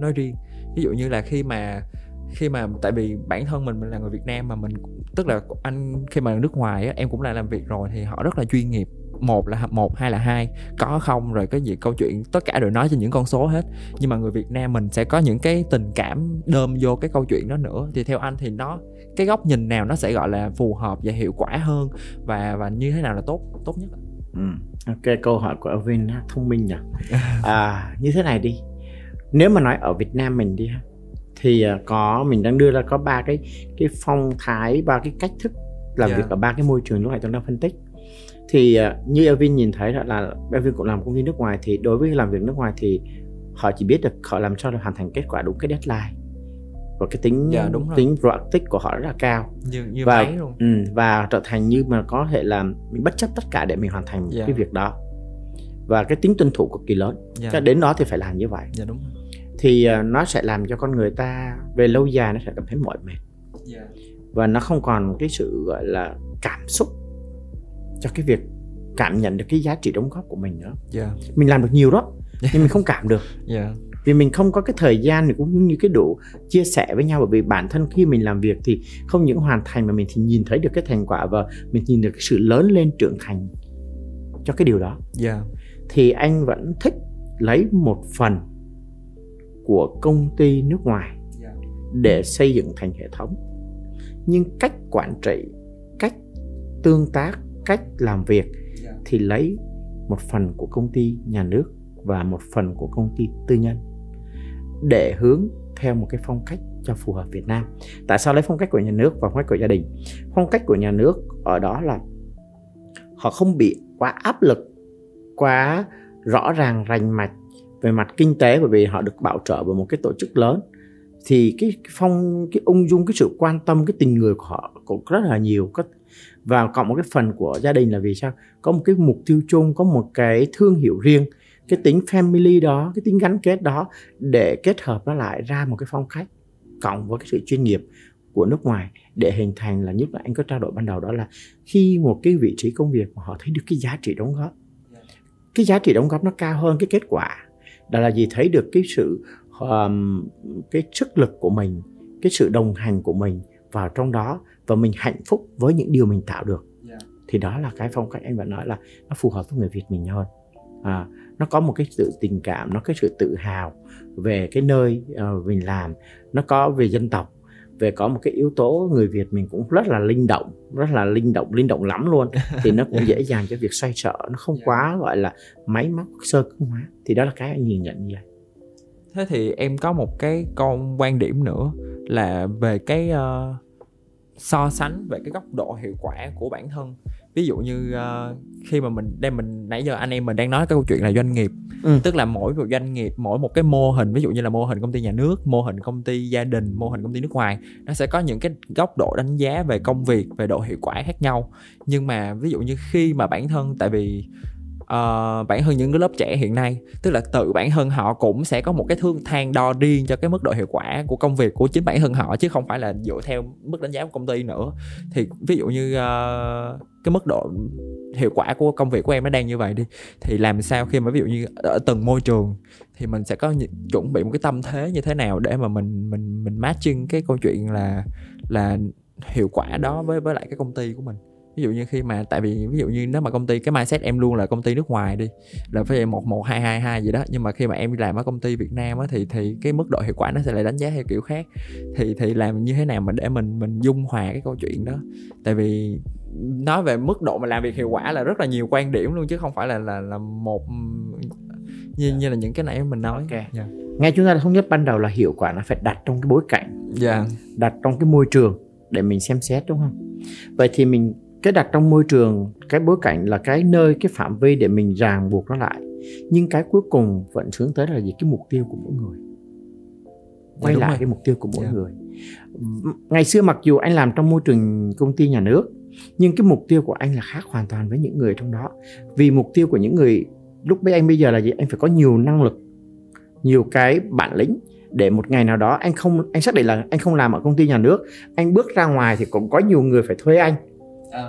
nói riêng. Ví dụ như là khi mà khi mà tại vì bản thân mình mình là người Việt Nam mà mình tức là anh khi mà nước ngoài á, em cũng đã làm việc rồi thì họ rất là chuyên nghiệp. Một là một hai là hai có không rồi cái gì câu chuyện tất cả đều nói trên những con số hết. Nhưng mà người Việt Nam mình sẽ có những cái tình cảm đơm vô cái câu chuyện đó nữa. Thì theo anh thì nó cái góc nhìn nào nó sẽ gọi là phù hợp và hiệu quả hơn và và như thế nào là tốt tốt nhất ừ. ok câu hỏi của Alvin thông minh nhỉ *laughs* à, như thế này đi nếu mà nói ở Việt Nam mình đi ha thì à, có mình đang đưa ra có ba cái cái phong thái ba cái cách thức làm yeah. việc ở ba cái môi trường lúc này tôi đang phân tích thì à, như Elvin nhìn thấy là Elvin cũng làm công ty nước ngoài thì đối với làm việc nước ngoài thì họ chỉ biết được họ làm sao để hoàn thành kết quả đúng cái deadline và cái tính dạ, đúng rồi. tính proactive của họ rất là cao như, như và máy luôn. Ừ, và trở thành như mà có thể làm mình bất chấp tất cả để mình hoàn thành dạ. cái việc đó và cái tính tuân thủ cực kỳ lớn dạ. đến đó thì phải làm như vậy dạ, đúng rồi thì uh, nó sẽ làm cho con người ta về lâu dài nó sẽ cảm thấy mỏi mệt yeah. và nó không còn cái sự gọi là cảm xúc cho cái việc cảm nhận được cái giá trị đóng góp của mình nữa yeah. mình làm được nhiều đó nhưng mình không cảm được yeah. Vì mình không có cái thời gian cũng như cái độ chia sẻ với nhau bởi vì bản thân khi mình làm việc thì không những hoàn thành mà mình thì nhìn thấy được cái thành quả và mình nhìn được cái sự lớn lên trưởng thành cho cái điều đó yeah. thì anh vẫn thích lấy một phần của công ty nước ngoài dạ. để xây dựng thành hệ thống nhưng cách quản trị cách tương tác cách làm việc dạ. thì lấy một phần của công ty nhà nước và một phần của công ty tư nhân để hướng theo một cái phong cách cho phù hợp Việt Nam. Tại sao lấy phong cách của nhà nước và phong cách của gia đình? Phong cách của nhà nước ở đó là họ không bị quá áp lực, quá rõ ràng rành mạch về mặt kinh tế bởi vì họ được bảo trợ bởi một cái tổ chức lớn thì cái phong cái ung dung cái sự quan tâm cái tình người của họ cũng rất là nhiều có và cộng một cái phần của gia đình là vì sao có một cái mục tiêu chung có một cái thương hiệu riêng cái tính family đó cái tính gắn kết đó để kết hợp nó lại ra một cái phong cách cộng với cái sự chuyên nghiệp của nước ngoài để hình thành là nhất là anh có trao đổi ban đầu đó là khi một cái vị trí công việc mà họ thấy được cái giá trị đóng góp cái giá trị đóng góp nó cao hơn cái kết quả đó là gì? Thấy được cái sự um, cái sức lực của mình cái sự đồng hành của mình vào trong đó và mình hạnh phúc với những điều mình tạo được. Yeah. thì đó là cái phong cách anh vẫn nói là nó phù hợp với người việt mình hơn. À, nó có một cái sự tình cảm nó cái sự tự hào về cái nơi uh, mình làm. Nó có về dân tộc về có một cái yếu tố người Việt mình cũng rất là linh động rất là linh động linh động lắm luôn. *laughs* Thì nó cũng dễ dàng cho việc xoay sở nó không quá gọi là máy móc sơ cứng hóa. Thì đó là cái anh nhìn nhận như vậy. Thế thì em có một cái con quan điểm nữa là về cái uh, so sánh về cái góc độ hiệu quả của bản thân ví dụ như uh, khi mà mình đem mình nãy giờ anh em mình đang nói cái câu chuyện là doanh nghiệp ừ. tức là mỗi một doanh nghiệp mỗi một cái mô hình ví dụ như là mô hình công ty nhà nước mô hình công ty gia đình mô hình công ty nước ngoài nó sẽ có những cái góc độ đánh giá về công việc về độ hiệu quả khác nhau nhưng mà ví dụ như khi mà bản thân tại vì uh, bản thân những cái lớp trẻ hiện nay tức là tự bản thân họ cũng sẽ có một cái thương thang đo riêng cho cái mức độ hiệu quả của công việc của chính bản thân họ chứ không phải là dựa theo mức đánh giá của công ty nữa. Thì ví dụ như uh, cái mức độ hiệu quả của công việc của em nó đang như vậy đi thì làm sao khi mà ví dụ như ở từng môi trường thì mình sẽ có chuẩn bị một cái tâm thế như thế nào để mà mình mình mình matching cái câu chuyện là là hiệu quả đó với với lại cái công ty của mình? Ví dụ như khi mà tại vì ví dụ như nếu mà công ty cái mindset em luôn là công ty nước ngoài đi là phải một một hai hai hai gì đó nhưng mà khi mà em đi làm ở công ty Việt Nam á thì thì cái mức độ hiệu quả nó sẽ lại đánh giá theo kiểu khác thì thì làm như thế nào mà để mình mình dung hòa cái câu chuyện đó tại vì nói về mức độ mà làm việc hiệu quả là rất là nhiều quan điểm luôn chứ không phải là là là một như như là những cái nãy mình nói okay. yeah. ngay chúng ta thống nhất ban đầu là hiệu quả nó phải đặt trong cái bối cảnh yeah. đặt trong cái môi trường để mình xem xét đúng không vậy thì mình cái đặt trong môi trường cái bối cảnh là cái nơi cái phạm vi để mình ràng buộc nó lại nhưng cái cuối cùng vẫn hướng tới là gì cái mục tiêu của mỗi người quay lại rồi. cái mục tiêu của mỗi yeah. người ngày xưa mặc dù anh làm trong môi trường công ty nhà nước nhưng cái mục tiêu của anh là khác hoàn toàn với những người trong đó vì mục tiêu của những người lúc với anh bây giờ là gì anh phải có nhiều năng lực nhiều cái bản lĩnh để một ngày nào đó anh không anh xác định là anh không làm ở công ty nhà nước anh bước ra ngoài thì cũng có nhiều người phải thuê anh.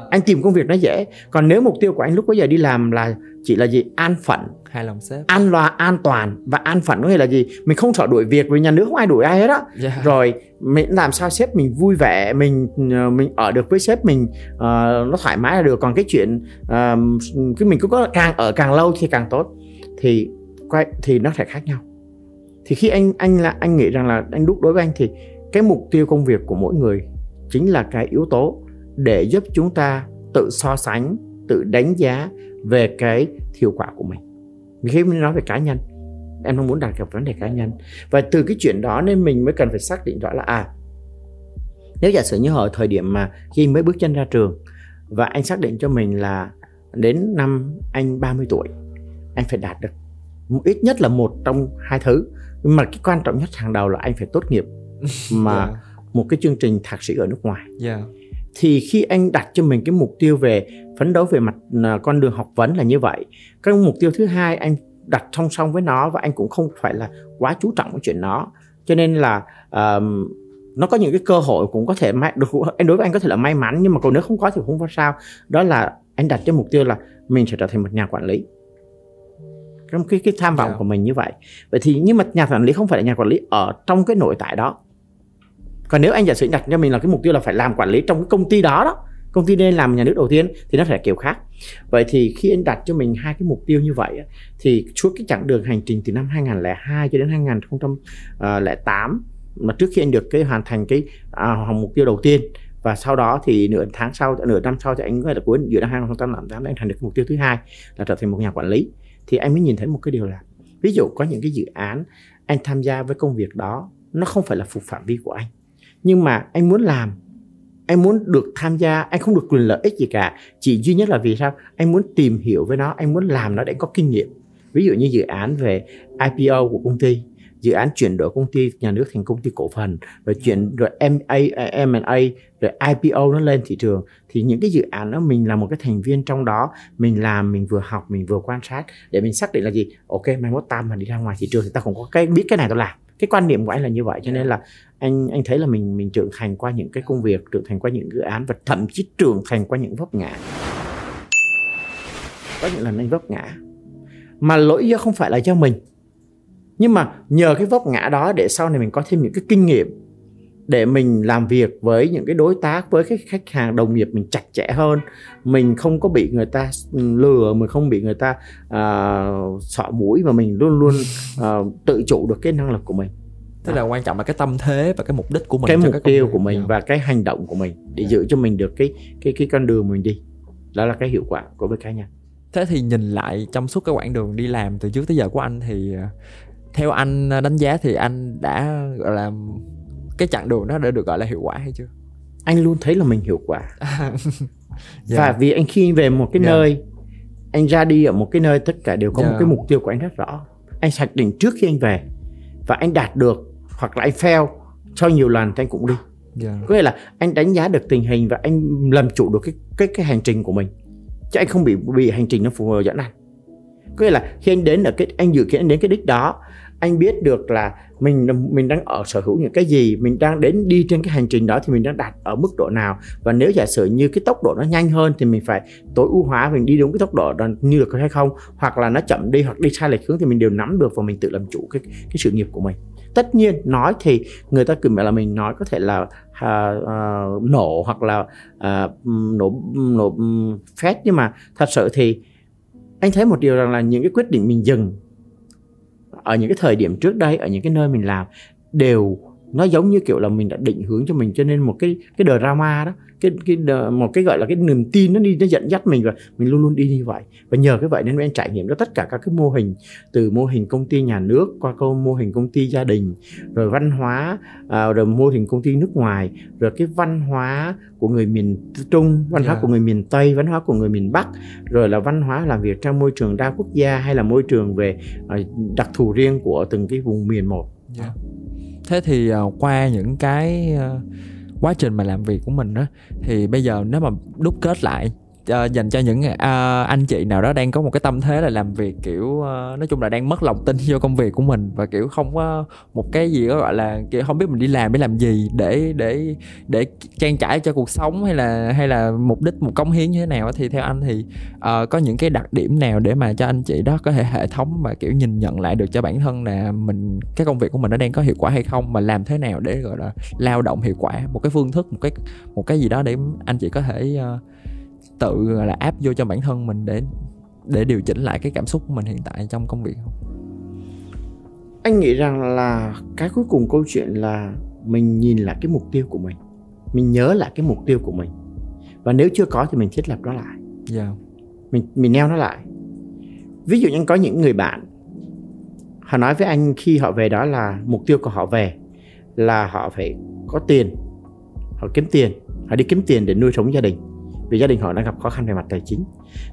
Anh tìm công việc nó dễ. Còn nếu mục tiêu của anh lúc bây giờ đi làm là chỉ là gì? An phận. Hài lòng sếp. An loa an toàn. Và an phận có nghĩa là gì? Mình không sợ đuổi việc vì nhà nước không ai đuổi ai hết á. Yeah. Dạ. rồi mình làm sao sếp mình vui vẻ mình ờ, mình ở được với sếp mình uh, nó thoải mái là được. Còn cái chuyện uh, cái mình cứ có càng ở càng lâu thì càng tốt. Thì quay thì nó sẽ khác nhau. Thì khi anh anh là anh nghĩ rằng là anh đúc đối với anh thì cái mục tiêu công việc của mỗi người chính là cái yếu tố để giúp chúng ta tự so sánh tự đánh giá về cái hiệu quả của mình. Khi mình nói về cá nhân em không muốn đặt gặp vấn đề cá nhân. Và từ cái chuyện đó nên mình mới cần phải xác định rõ là à nếu giả sử như ở thời điểm mà khi mới bước chân ra trường và anh xác định cho mình là đến năm anh 30 tuổi anh phải đạt được ít nhất là một trong hai thứ. Nhưng mà cái quan trọng nhất hàng đầu là anh phải tốt nghiệp *laughs* mà yeah. một cái chương trình thạc sĩ ở nước ngoài. Yeah thì khi anh đặt cho mình cái mục tiêu về phấn đấu về mặt à, con đường học vấn là như vậy. Cái mục tiêu thứ hai anh đặt song song với nó và anh cũng không phải là quá chú trọng cái chuyện đó cho nên là um, nó có những cái cơ hội cũng có thể may được anh đối với anh có thể là may mắn nhưng mà còn nếu không có thì không có sao. Đó là anh đặt cho mục tiêu là mình sẽ trở thành một nhà quản lý. Trong cái cái tham vọng yeah. Dạ. của mình như vậy. Vậy thì nhưng mà nhà quản lý không phải là nhà quản lý ở trong cái nội tại đó còn nếu anh giả sử đặt cho mình là cái mục tiêu là phải làm quản lý trong cái công ty đó đó công ty nên làm nhà nước đầu tiên thì nó phải kiểu khác. Vậy thì khi anh đặt cho mình hai cái mục tiêu như vậy thì suốt cái chặng đường hành trình từ năm 2002 cho đến 2008 ờ, mà trước khi anh được cái hoàn thành cái à, mục tiêu đầu tiên và sau đó thì nửa tháng sau nửa năm sau thì anh gọi là cuối giữa năm 2008 anh thành được mục tiêu thứ hai là trở thành một nhà quản lý. Thì anh mới nhìn thấy một cái điều là ví dụ có những cái dự án anh tham gia với công việc đó nó không phải là phục phạm vi của anh nhưng mà anh muốn làm anh muốn được tham gia anh không được quyền lợi ích gì cả. Chỉ duy nhất là vì sao? Anh muốn tìm hiểu với nó anh muốn làm nó để có kinh nghiệm. Ví dụ như dự án về IPO của công ty dự án chuyển đổi công ty nhà nước thành công ty cổ phần rồi chuyển rồi M&A, M&A rồi IPO nó lên thị trường. Thì những cái dự án đó mình là một cái thành viên trong đó mình làm mình vừa học mình vừa quan sát để mình xác định là gì? Ok mai mốt tam mà đi ra ngoài thị trường thì ta cũng có cái biết cái này tao làm cái quan niệm của anh là như vậy cho nên là anh anh thấy là mình mình trưởng thành qua những cái công việc trưởng thành qua những dự án và thậm chí trưởng thành qua những vấp ngã. Có những lần anh vấp ngã mà lỗi do không phải là do mình nhưng mà nhờ cái vấp ngã đó để sau này mình có thêm những cái kinh nghiệm để mình làm việc với những cái đối tác với cái khách hàng đồng nghiệp mình chặt chẽ hơn. Mình không có bị người ta lừa mình không bị người ta uh, sọ mũi và mình luôn luôn uh, *laughs* tự chủ được cái năng lực của mình. Tức là quan trọng là cái tâm thế và cái mục đích của mình cái mục tiêu của mình yeah. và cái hành động của mình để yeah. giữ cho mình được cái cái cái con đường mình đi. Đó là cái hiệu quả của với cá nhân. Thế thì nhìn lại trong suốt cái quãng đường đi làm từ trước tới giờ của anh thì ờ, theo anh đánh giá thì anh đã gọi là cái chặng đường đó đã được gọi là hiệu quả hay chưa anh luôn thấy là mình hiệu quả yeah. *laughs* Dạ. và vì anh khi về một cái yeah. Dạ. nơi anh ra đi ở một cái nơi tất cả đều có yeah. một dạ. cái mục tiêu của anh rất rõ anh xác định trước khi anh về và anh đạt được hoặc là anh fail cho nhiều lần thì anh cũng đi yeah. có nghĩa là anh đánh giá được tình hình và anh làm chủ được cái cái cái hành trình của mình chứ anh không bị bị hành trình nó phù hợp dẫn anh có nghĩa là khi anh đến ở cái anh dự kiến anh đến cái đích đó anh biết được là mình mình đang ở sở hữu những cái gì mình đang đến đi trên cái hành trình đó thì mình đang đạt ở mức độ nào. Và nếu giả sử như cái tốc độ nó nhanh hơn thì mình phải tối ưu hóa mình đi đúng cái tốc độ đó như được hay không hoặc là nó chậm đi hoặc đi sai lệch hướng thì mình đều nắm được và mình tự làm chủ cái cái sự nghiệp của mình. Tất nhiên nói thì người ta cứ là mình nói có thể là à, à, nổ hoặc là à, nổ nổ phét nhưng mà thật sự thì anh thấy một điều rằng là những cái quyết định mình dừng ở những cái thời điểm trước đây ở những cái nơi mình làm đều nó giống như kiểu là mình đã định hướng cho mình cho nên một cái cái drama đó cái cái một cái gọi là cái niềm tin nó đi nó dẫn dắt mình và mình luôn luôn đi như vậy và nhờ cái vậy nên em trải nghiệm được tất cả các cái mô hình từ mô hình công ty nhà nước qua câu mô hình công ty gia đình rồi văn hóa à, rồi mô hình công ty nước ngoài rồi cái văn hóa của người miền trung văn hóa yeah. của người miền tây văn hóa của người miền bắc rồi là văn hóa làm việc trong môi trường đa quốc gia hay là môi trường về uh, đặc thù riêng của từng cái vùng miền một yeah thế thì uh, qua những cái uh quá trình mà làm việc của mình đó thì bây giờ nếu mà đúc kết lại uh, dành cho những uh, anh chị nào đó đang có một cái tâm thế là làm việc kiểu uh, nói chung là đang mất lòng tin *laughs* vô công việc của mình và kiểu không có một cái gì đó gọi là kiểu không biết mình đi làm để làm gì để để để trang trải cho cuộc sống hay là hay là mục đích một công hiến như thế nào thì theo anh thì uh, có những cái đặc điểm nào để mà cho anh chị đó có thể hệ thống và kiểu nhìn nhận lại được cho bản thân là mình cái công việc của mình nó đang có hiệu quả hay không mà làm thế nào để gọi là lao động hiệu quả một cái phương thức một cái một cái gì đó để anh chị có thể uh, tự là áp vô cho bản thân mình để để điều chỉnh lại cái cảm xúc của mình hiện tại trong công việc không? Anh nghĩ rằng là cái cuối cùng câu chuyện là mình nhìn lại cái mục tiêu của mình. Mình nhớ lại cái mục tiêu của mình. Và nếu chưa có thì mình thiết lập nó lại. Yeah. Dạ. mình mình neo nó lại. Ví dụ như có những người bạn họ nói với anh khi họ về đó là mục tiêu của họ về là họ phải có tiền. Họ kiếm tiền. Họ đi kiếm tiền để nuôi sống gia đình vì gia đình họ đang gặp khó khăn về mặt tài chính.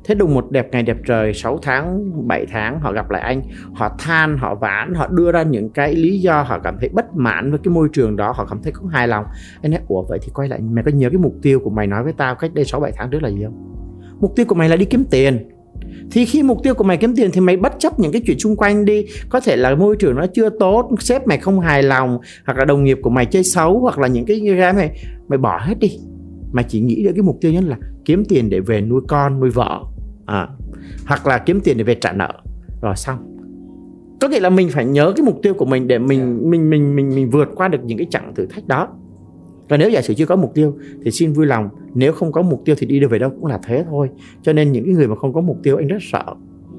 Thế đùng một đẹp ngày đẹp trời 6 tháng 7 tháng, họ gặp lại anh. Họ than, họ vãn, họ đưa ra những cái lý do họ cảm thấy bất mãn với cái môi trường đó, họ cảm thấy không hài lòng. Anh nói ủa, vậy thì quay lại, mày có nhớ cái mục tiêu của mày nói với tao cách đây 6 7 tháng trước là gì không? Mục tiêu của mày là đi kiếm tiền. Thì khi mục tiêu của mày kiếm tiền thì mày bất chấp những cái chuyện xung quanh đi. Có thể là môi trường nó chưa tốt, sếp mày không hài lòng, hoặc là đồng nghiệp của mày chơi xấu, hoặc là những cái cái mày mày bỏ hết đi mà chỉ nghĩ đến cái mục tiêu nhất là kiếm tiền để về nuôi con nuôi vợ. À, hoặc là kiếm tiền để về trả nợ. Rồi xong. Có nghĩa là mình phải nhớ cái mục tiêu của mình để mình yeah. Dạ. mình mình mình mình vượt qua được những cái chặng thử thách đó. Và nếu giả sử chưa có mục tiêu thì xin vui lòng. Nếu không có mục tiêu thì đi đâu về đâu cũng là thế thôi. Cho nên những cái người mà không có mục tiêu anh rất sợ.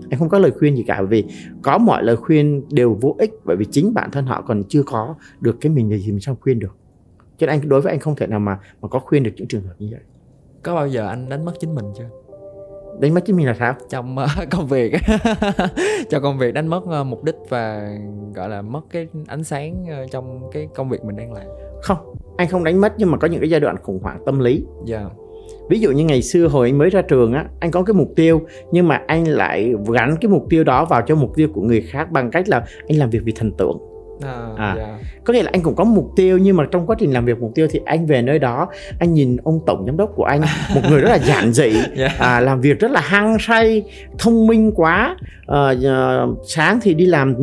Anh không có lời khuyên gì cả vì có mọi lời khuyên đều vô ích. Bởi vì chính bản thân họ còn chưa có được cái mình thì mình sao khuyên được nên anh đối với anh không thể nào mà mà có khuyên được những trường hợp như vậy. Có bao giờ anh đánh mất chính mình chưa? Đánh mất chính mình là sao? Trong uh, *laughs* công việc. *laughs* Cho công việc đánh mất uh, mục đích và gọi là mất cái ánh sáng uh, trong cái công việc mình đang làm. Không anh không đánh mất nhưng mà có những cái giai đoạn khủng hoảng tâm lý. Dạ. Yeah. ví dụ như ngày xưa hồi anh mới ra trường á anh có cái mục tiêu nhưng mà anh lại gắn cái mục tiêu đó vào cho mục tiêu của người khác bằng cách là anh làm việc vì thần tượng à, à. Yeah. có nghĩa là anh cũng có mục tiêu nhưng mà trong quá trình làm việc mục tiêu thì anh về nơi đó anh nhìn ông tổng giám đốc của anh *laughs* một người rất là giản dị yeah. à, làm việc rất là hăng say thông minh quá à, sáng thì đi làm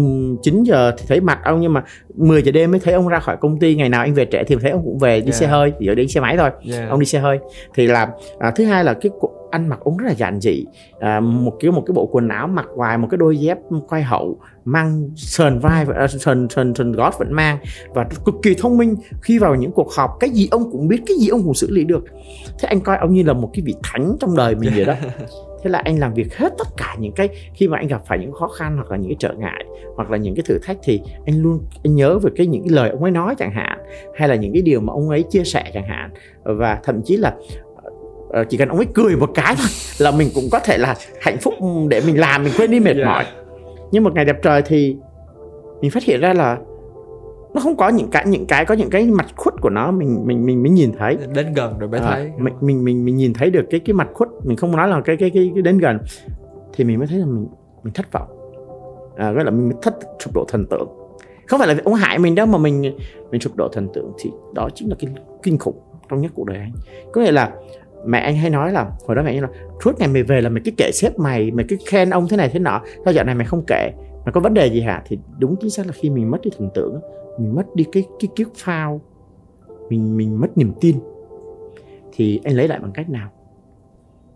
9 giờ thì thấy mặt ông nhưng mà 10 giờ đêm mới thấy ông ra khỏi công ty ngày nào anh về trễ thì thấy ông cũng về đi yeah. xe hơi ở đi xe máy thôi yeah. ông đi xe hơi thì làm à, thứ hai là cái ăn mặc ông rất là giản dị. À, một kiểu một cái bộ quần áo mặc hoài một cái đôi dép quay hậu mang sờn vai và sờn sờn sờn gót vẫn mang và cực kỳ thông minh. Khi vào những cuộc họp cái gì ông cũng biết cái gì ông cũng xử lý được. Thế anh coi ông như là một cái vị thánh trong đời mình vậy đó. *laughs* Thế là anh làm việc hết tất cả những cái khi mà anh gặp phải những khó khăn hoặc là những cái trở ngại hoặc là những cái thử thách thì anh luôn anh nhớ về cái những cái lời ông ấy nói chẳng hạn hay là những cái điều mà ông ấy chia sẻ chẳng hạn. Và thậm chí là chỉ cần ông ấy cười một cái thôi là mình cũng có thể là hạnh phúc để mình làm mình quên đi mệt yeah. mỏi. Nhưng một ngày đẹp trời thì mình phát hiện ra là nó không có những cái những cái có những cái mặt khuất của nó mình mình mình mới nhìn thấy. Đến gần rồi mới à, thấy. mình mình mình mình nhìn thấy được cái cái mặt khuất mình không nói là cái cái cái, cái đến gần thì mình mới thấy là mình mình thất vọng. À, gọi là mình thất sụp độ thần tượng. Không phải là ông hại mình đâu mà mình mình sụp độ thần tượng thì đó chính là cái kinh khủng trong nhất cuộc đời anh. Có nghĩa là mẹ anh hay nói là, hồi đó mẹ anh là suốt ngày mày về là mày cứ kể sếp mày mày cứ khen ông thế này thế nọ. Sao dạo này mày không kể. Mày có vấn đề gì hả? Thì đúng chính xác là khi mình mất đi thần tượng mình mất đi cái cái kiếp phao, mình mình mất niềm tin, thì anh lấy lại bằng cách nào?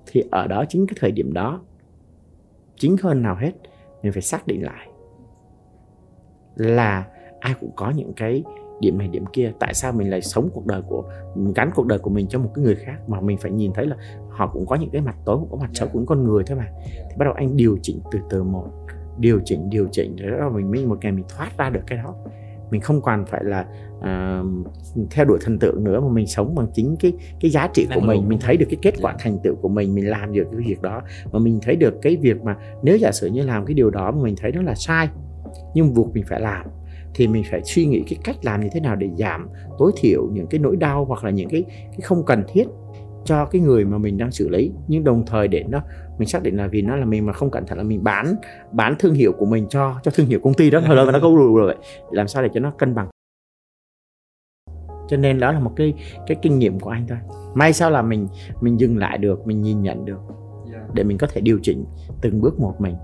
Thì ở đó chính cái thời điểm đó, chính hơn nào hết, mình phải xác định lại là ai cũng có những cái điểm này điểm kia tại sao mình lại sống cuộc đời của gắn cuộc đời của mình cho một cái người khác mà mình phải nhìn thấy là họ cũng có những cái mặt tối cũng có mặt xấu cũng con người thôi mà. Thì bắt đầu anh điều chỉnh từ từ một điều chỉnh điều chỉnh rồi đó mình mới một ngày mình thoát ra được cái đó. Mình không còn phải là uh, theo đuổi thần tượng nữa mà mình sống bằng chính cái cái giá trị của mình. mình thấy được cái kết quả dạ. thành tựu của mình mình làm được cái việc đó. Mà mình thấy được cái việc mà nếu giả sử như làm cái điều đó mà mình thấy nó là sai nhưng buộc mình phải làm thì mình phải suy nghĩ cái cách làm như thế nào để giảm tối thiểu những cái nỗi đau hoặc là những cái cái không cần thiết cho cái người mà mình đang xử lý. Nhưng đồng thời để nó mình xác định là vì nó là mình mà không cẩn thận là mình bán bán thương hiệu của mình cho cho thương hiệu công ty đó. Thôi mà nó có rồi rồi làm sao để cho nó cân bằng? Cho nên đó là một cái cái kinh nghiệm của anh thôi. May sao là mình mình dừng lại được mình nhìn nhận được dạ. để mình có thể điều chỉnh từng bước một mình.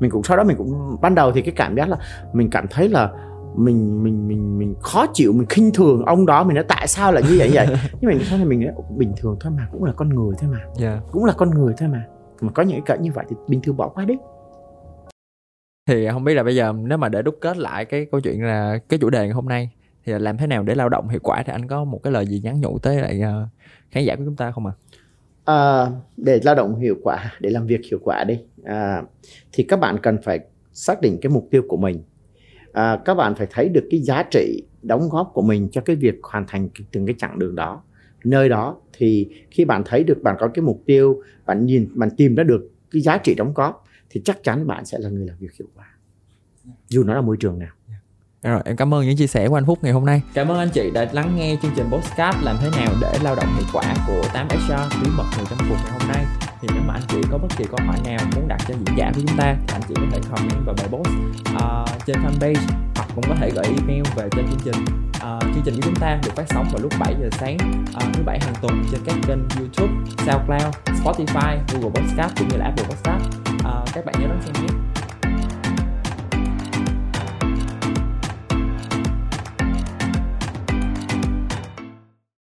Mình cũng sau đó mình cũng ban đầu thì cái cảm giác là mình cảm thấy là mình mình mình mình khó chịu mình khinh thường ông đó mình nói tại sao lại như vậy vậy *laughs* nhưng mà sau này mình nói bình thường thôi mà cũng là con người thôi mà yeah. Dạ. cũng là con người thôi mà mà có những cái như vậy thì bình thường bỏ qua đi thì không biết là bây giờ nếu mà để đúc kết lại cái câu chuyện là cái chủ đề ngày hôm nay thì làm thế nào để lao động hiệu quả thì anh có một cái lời gì nhắn nhủ tới lại uh, khán giả của chúng ta không ạ? À? À, để lao động hiệu quả, để làm việc hiệu quả đi, à, thì các bạn cần phải xác định cái mục tiêu của mình à, các bạn phải thấy được cái giá trị đóng góp của mình cho cái việc hoàn thành từng cái chặng đường đó nơi đó thì khi bạn thấy được bạn có cái mục tiêu bạn nhìn bạn tìm ra được cái giá trị đóng góp thì chắc chắn bạn sẽ là người làm việc hiệu quả dù nó là môi trường nào rồi, em cảm ơn những chia sẻ của anh Phúc ngày hôm nay. Cảm ơn anh chị đã lắng nghe chương trình Postcard làm thế nào để lao động hiệu quả của 8HR bí mật người trong cuộc ngày hôm nay. Thì nếu mà anh chị có bất kỳ câu hỏi nào muốn đặt cho diễn giả của chúng ta thì anh chị có thể comment vào bài post uh, trên fanpage hoặc cũng có thể gửi email về trên chương trình. Uh, chương trình của chúng ta được phát sóng vào lúc 7 giờ sáng uh, thứ bảy hàng tuần trên các kênh YouTube, SoundCloud, Spotify, Google Podcast cũng như là Apple Podcast. Uh, các bạn nhớ đón xem nhé.